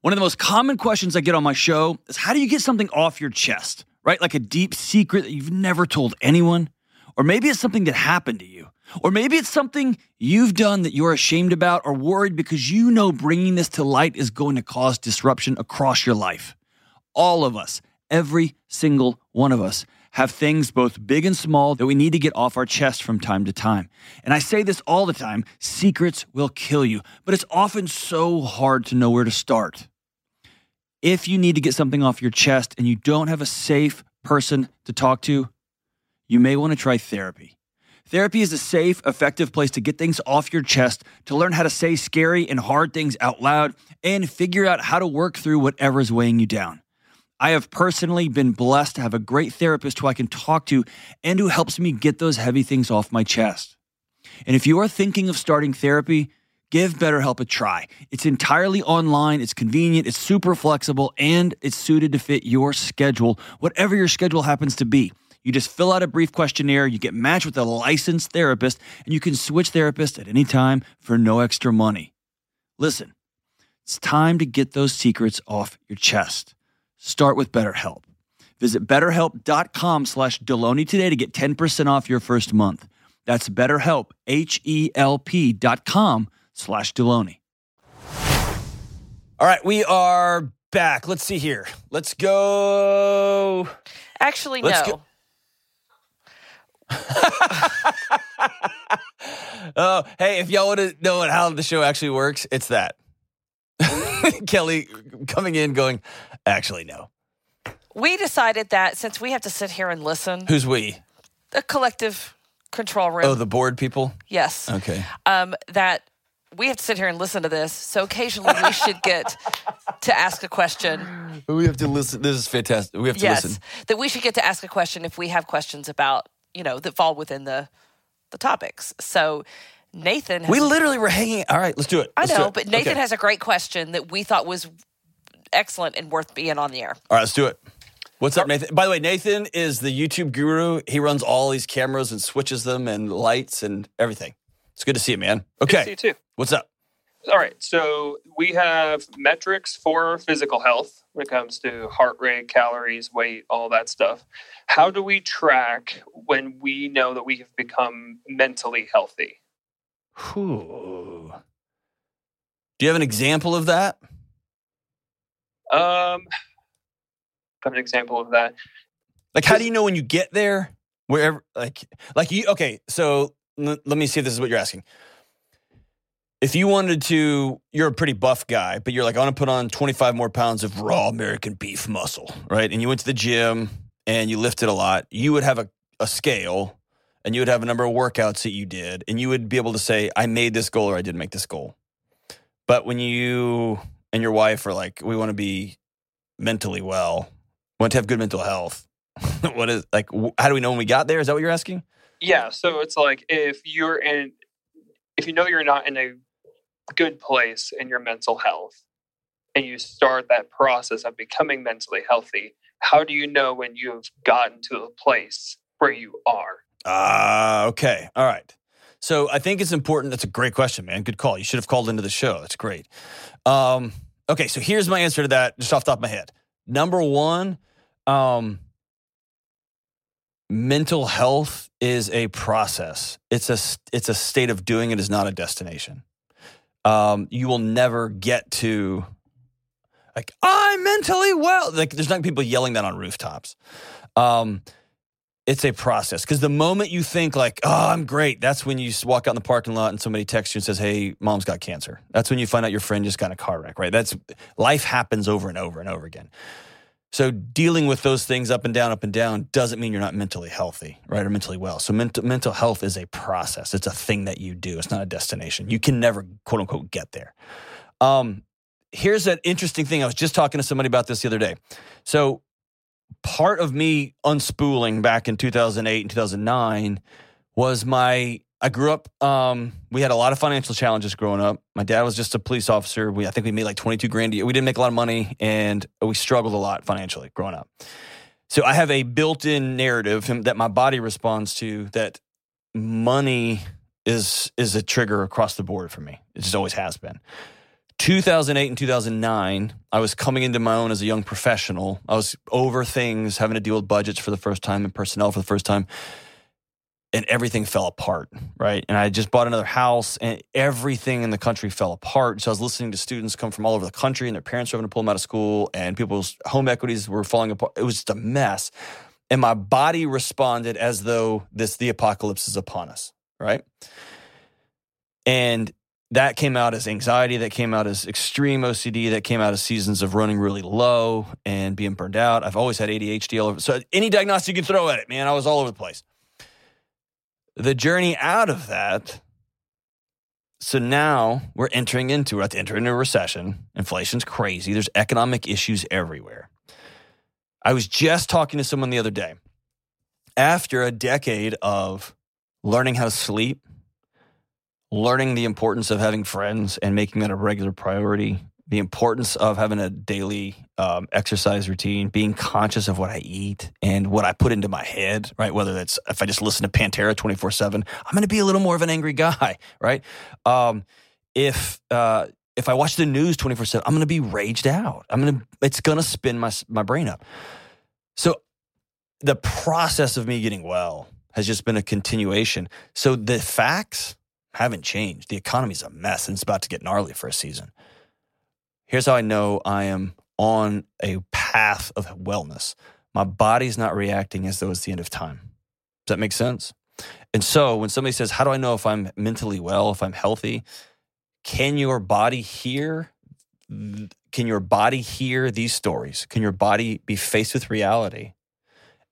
One of the most common questions I get on my show is how do you get something off your chest, right? Like a deep secret that you've never told anyone? Or maybe it's something that happened to you. Or maybe it's something you've done that you're ashamed about or worried because you know bringing this to light is going to cause disruption across your life. All of us, every single one of us, have things both big and small that we need to get off our chest from time to time. And I say this all the time secrets will kill you, but it's often so hard to know where to start. If you need to get something off your chest and you don't have a safe person to talk to, you may want to try therapy. Therapy is a safe, effective place to get things off your chest, to learn how to say scary and hard things out loud, and figure out how to work through whatever is weighing you down. I have personally been blessed to have a great therapist who I can talk to and who helps me get those heavy things off my chest. And if you are thinking of starting therapy, give BetterHelp a try. It's entirely online, it's convenient, it's super flexible, and it's suited to fit your schedule, whatever your schedule happens to be. You just fill out a brief questionnaire, you get matched with a licensed therapist, and you can switch therapists at any time for no extra money. Listen, it's time to get those secrets off your chest. Start with BetterHelp. Visit betterhelp.com slash Delony today to get 10% off your first month. That's betterhelp, H-E-L-P dot com slash Delony. All right, we are back. Let's see here. Let's go. Actually, Let's no. go- [LAUGHS] oh, hey, if y'all want to know how the show actually works, it's that. [LAUGHS] Kelly coming in going, actually, no. We decided that since we have to sit here and listen, Who's we? the collective control room, Oh, the board people? yes, Okay. um, that we have to sit here and listen to this. So occasionally we should get to ask a question. We have to listen. This is fantastic. We have to yes, listen. that we should get to ask a question if we have questions about you know that fall within the the topics. So Nathan, has We literally were hanging. All right, let's do it. I Let's do know, it. but Nathan Okay. has a great question that we thought was excellent and worth being on the air. All right, let's do it. What's up, Nathan? By the way, Nathan is the YouTube guru. He runs all these cameras and switches them and lights and everything. It's good to see you, man. Good to see you too. what's up? All right. So we have metrics for physical health when it comes to heart rate, calories, weight, all that stuff. How do we track when we know that we have become mentally healthy? Whew. Do you have an example of that? Um, an example of that. Like, how do you know when you get there? Wherever, like, like you. Okay, so l- let me see if this is what you're asking. If you wanted to, you're a pretty buff guy, but you're like, I want to put on 25 more pounds of raw American beef muscle, right? And you went to the gym and you lifted a lot. You would have a, a scale and you would have a number of workouts that you did, and you would be able to say, I made this goal or I didn't make this goal. But when you and your wife are like, we want to be mentally well, want to have good mental health. [LAUGHS] what is like? How do we know when we got there? Is that what you're asking? Yeah. So it's like if you're in, if you know you're not in a good place in your mental health and you start that process of becoming mentally healthy, how do you know when you've gotten to a place where you are? Ah, okay, all right. So I think it's important. That's a great question, man. Good call. You should have called into the show. That's great. Um, okay, so here's my answer to that, just off the top of my head. Number one, um, mental health is a process. It's a it's a state of doing. It is not a destination. Um, you will never get to like I'm mentally well. Like there's not people yelling that on rooftops. Um, it's a process because the moment you think like, oh, I'm great, that's when you walk out in the parking lot and somebody texts you and says, hey, mom's got cancer. That's when you find out your friend just got a car wreck, right? That's life happens over and over and over again. So dealing with those things up and down, up and down doesn't mean you're not mentally healthy, right? Or mentally well. So mental mental health is a process. It's a thing that you do. It's not a destination. You can never quote unquote get there. Um, here's an interesting thing. I was just talking to somebody about this the other day. So part of me unspooling back in 2008 and 2009 was my I grew up. Um, we had a lot of financial challenges growing up. My dad was just a police officer. We, I think we made like 22 grand a year. We didn't make a lot of money and we struggled a lot financially growing up. So I have a built in narrative that my body responds to that money is, is a trigger across the board for me. It just always has been. 2008 and 2009, I was coming into my own as a young professional. I was over things, having to deal with budgets for the first time and personnel for the first time and everything fell apart, right? And I just bought another house and everything in the country fell apart. So I was listening to students come from all over the country and their parents were having to pull them out of school and people's home equities were falling apart. It was just a mess. And my body responded as though this the apocalypse is upon us, right? And that came out as anxiety, that came out as extreme OCD, that came out as seasons of running really low and being burned out. I've always had ADHD all over. So any diagnostic you can throw at it, man, I was all over the place the journey out of that. So now we're entering into, we're at the enter into a recession. Inflation's crazy. There's economic issues everywhere. I was just talking to someone the other day. After a decade of learning how to sleep, learning the importance of having friends and making that a regular priority, the importance of having a daily um, exercise routine, being conscious of what I eat and what I put into my head, right? Whether that's if I just listen to Pantera 24 7, I'm going to be a little more of an angry guy, [LAUGHS] right? Um, if, uh, if I watch the news 24 7, I'm going to be raged out. I'm going to, it's going to spin my, my brain up. So the process of me getting well has just been a continuation. So the facts haven't changed. The economy's a mess and it's about to get gnarly for a season. Here's how I know I am on a path of wellness. My body's not reacting as though it's the end of time. Does that make sense? And so when somebody says, How do I know if I'm mentally well, if I'm healthy? Can your body hear? Can your body hear these stories? Can your body be faced with reality?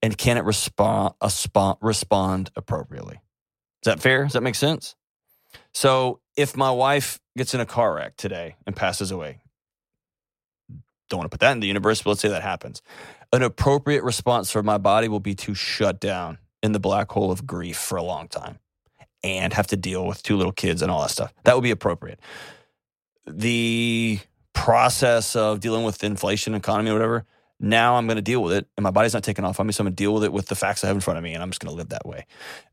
And can it respond, uh, respond appropriately? Is that fair? Does that make sense? So if my wife gets in a car wreck today and passes away, don't want to put that in the universe, but let's say that happens. An appropriate response for my body will be to shut down in the black hole of grief for a long time and have to deal with two little kids and all that stuff. That would be appropriate. The process of dealing with inflation, economy, whatever, now I'm going to deal with it and my body's not taking off on me. So I'm going to deal with it with the facts I have in front of me and I'm just going to live that way.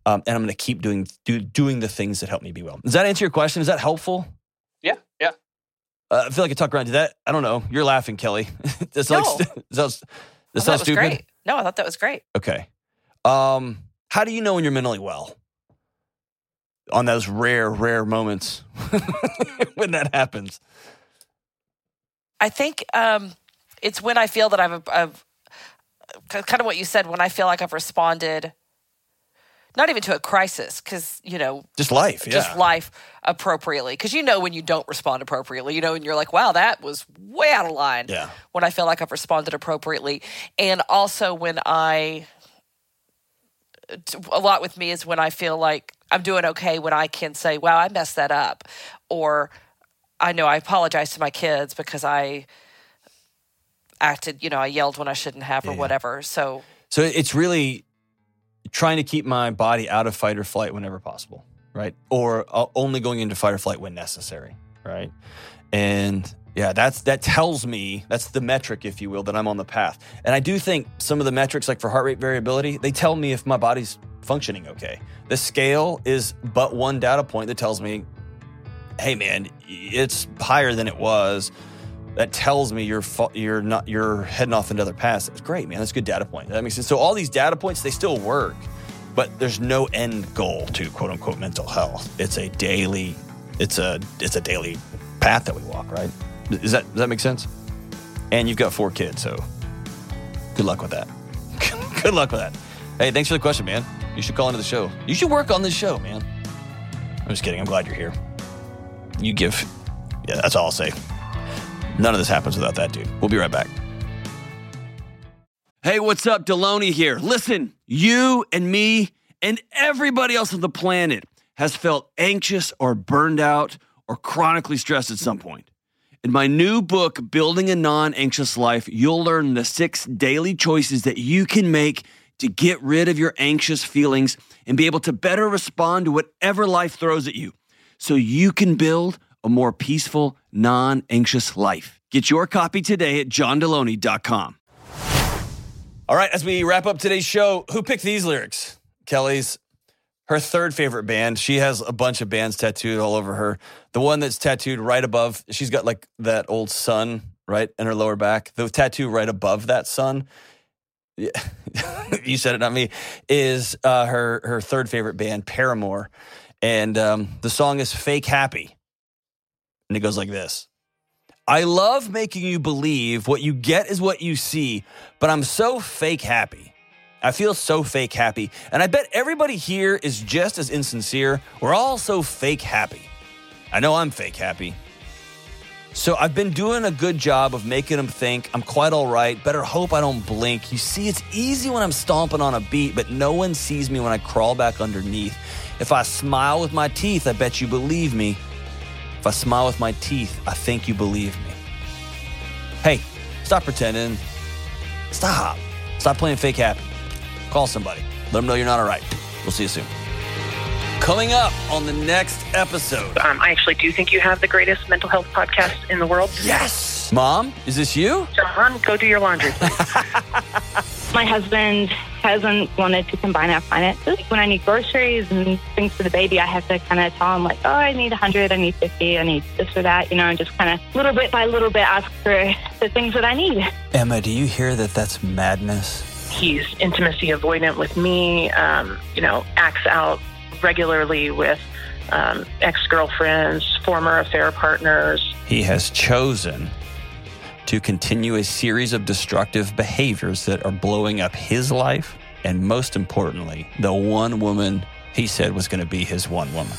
Um, and I'm going to keep doing, do, doing the things that help me be well. Does that answer your question? Is that helpful? Yeah. Yeah. Uh, I feel like I talk around to that. I don't know. You're laughing, Kelly. that's no. like that sounds stupid. Great. No, I thought that was great. Okay. Um, how do you know when you're mentally well? On those rare, rare moments [LAUGHS] when that happens. I think um, it's when I feel that I've, I've kind of what you said. When I feel like I've responded not even to a crisis because you know just life yeah. just life appropriately because you know when you don't respond appropriately you know and you're like wow that was way out of line yeah when i feel like i've responded appropriately and also when i a lot with me is when i feel like i'm doing okay when i can say wow i messed that up or i know i apologize to my kids because i acted you know i yelled when i shouldn't have or yeah. whatever so so it's really trying to keep my body out of fight or flight whenever possible, right? Or uh, only going into fight or flight when necessary, right? And Yeah, that's that tells me that's the metric, if you will, that I'm on the path. And I do think some of the metrics, like for heart rate variability, they tell me if my body's functioning okay. The scale is but one data point that tells me, hey man, it's higher than it was. That tells me you're you're not you're heading off into other paths. It's great, man. That's a good data point. That makes sense. So all these data points they still work, but there's no end goal to quote unquote mental health. It's a daily, it's a it's a daily path that we walk. Right? Does that does that make sense? And you've got four kids, so good luck with that. [LAUGHS] good luck with that. Hey, thanks for the question, man. You should call into the show. You should work on this show, man. I'm just kidding. I'm glad you're here. You give. Yeah, that's all I'll say. None of this happens without that dude. We'll be right back. Hey, what's up? Delony here. Listen, you and me and everybody else on the planet has felt anxious or burned out or chronically stressed at some point. In my new book, Building a Non Anxious Life, you'll learn the six daily choices that you can make to get rid of your anxious feelings and be able to better respond to whatever life throws at you so you can build a more peaceful, non anxious life. Get your copy today at johndelony.com. All right, as we wrap up today's show, who picked these lyrics? Kelly's her third favorite band. She has a bunch of bands tattooed all over her. The one that's tattooed right above, she's got like that old sun right in her lower back. The tattoo right above that sun, yeah, [LAUGHS] you said it, not me, is uh, her her third favorite band, Paramore, and um, the song is "Fake Happy," and it goes like this. I love making you believe what you get is what you see, but I'm so fake happy. I feel so fake happy. And I bet everybody here is just as insincere. We're all so fake happy. I know I'm fake happy. So I've been doing a good job of making them think I'm quite all right. Better hope I don't blink. You see, it's easy when I'm stomping on a beat, but no one sees me when I crawl back underneath. If I smile with my teeth, I bet you believe me. If I smile with my teeth, I think you believe me. Hey, stop pretending. Stop. Stop playing fake happy. Call somebody. Let them know you're not all right. We'll see you soon. Coming up on the next episode. Um, I actually do think you have the greatest mental health podcast in the world. Yes! Mom, is this you? John, go do your laundry. [LAUGHS] My husband hasn't wanted to combine our finances. When I need groceries and things for the baby, I have to kind of tell him, like, oh, I need 100, I need 50, I need this or that, you know, and just kind of little bit by little bit ask for the things that I need. Emma, do you hear that that's madness? He's intimacy avoidant with me, um, you know, acts out regularly with um, ex girlfriends, former affair partners. He has chosen to continue a series of destructive behaviors that are blowing up his life and, most importantly, the one woman he said was going to be his one woman.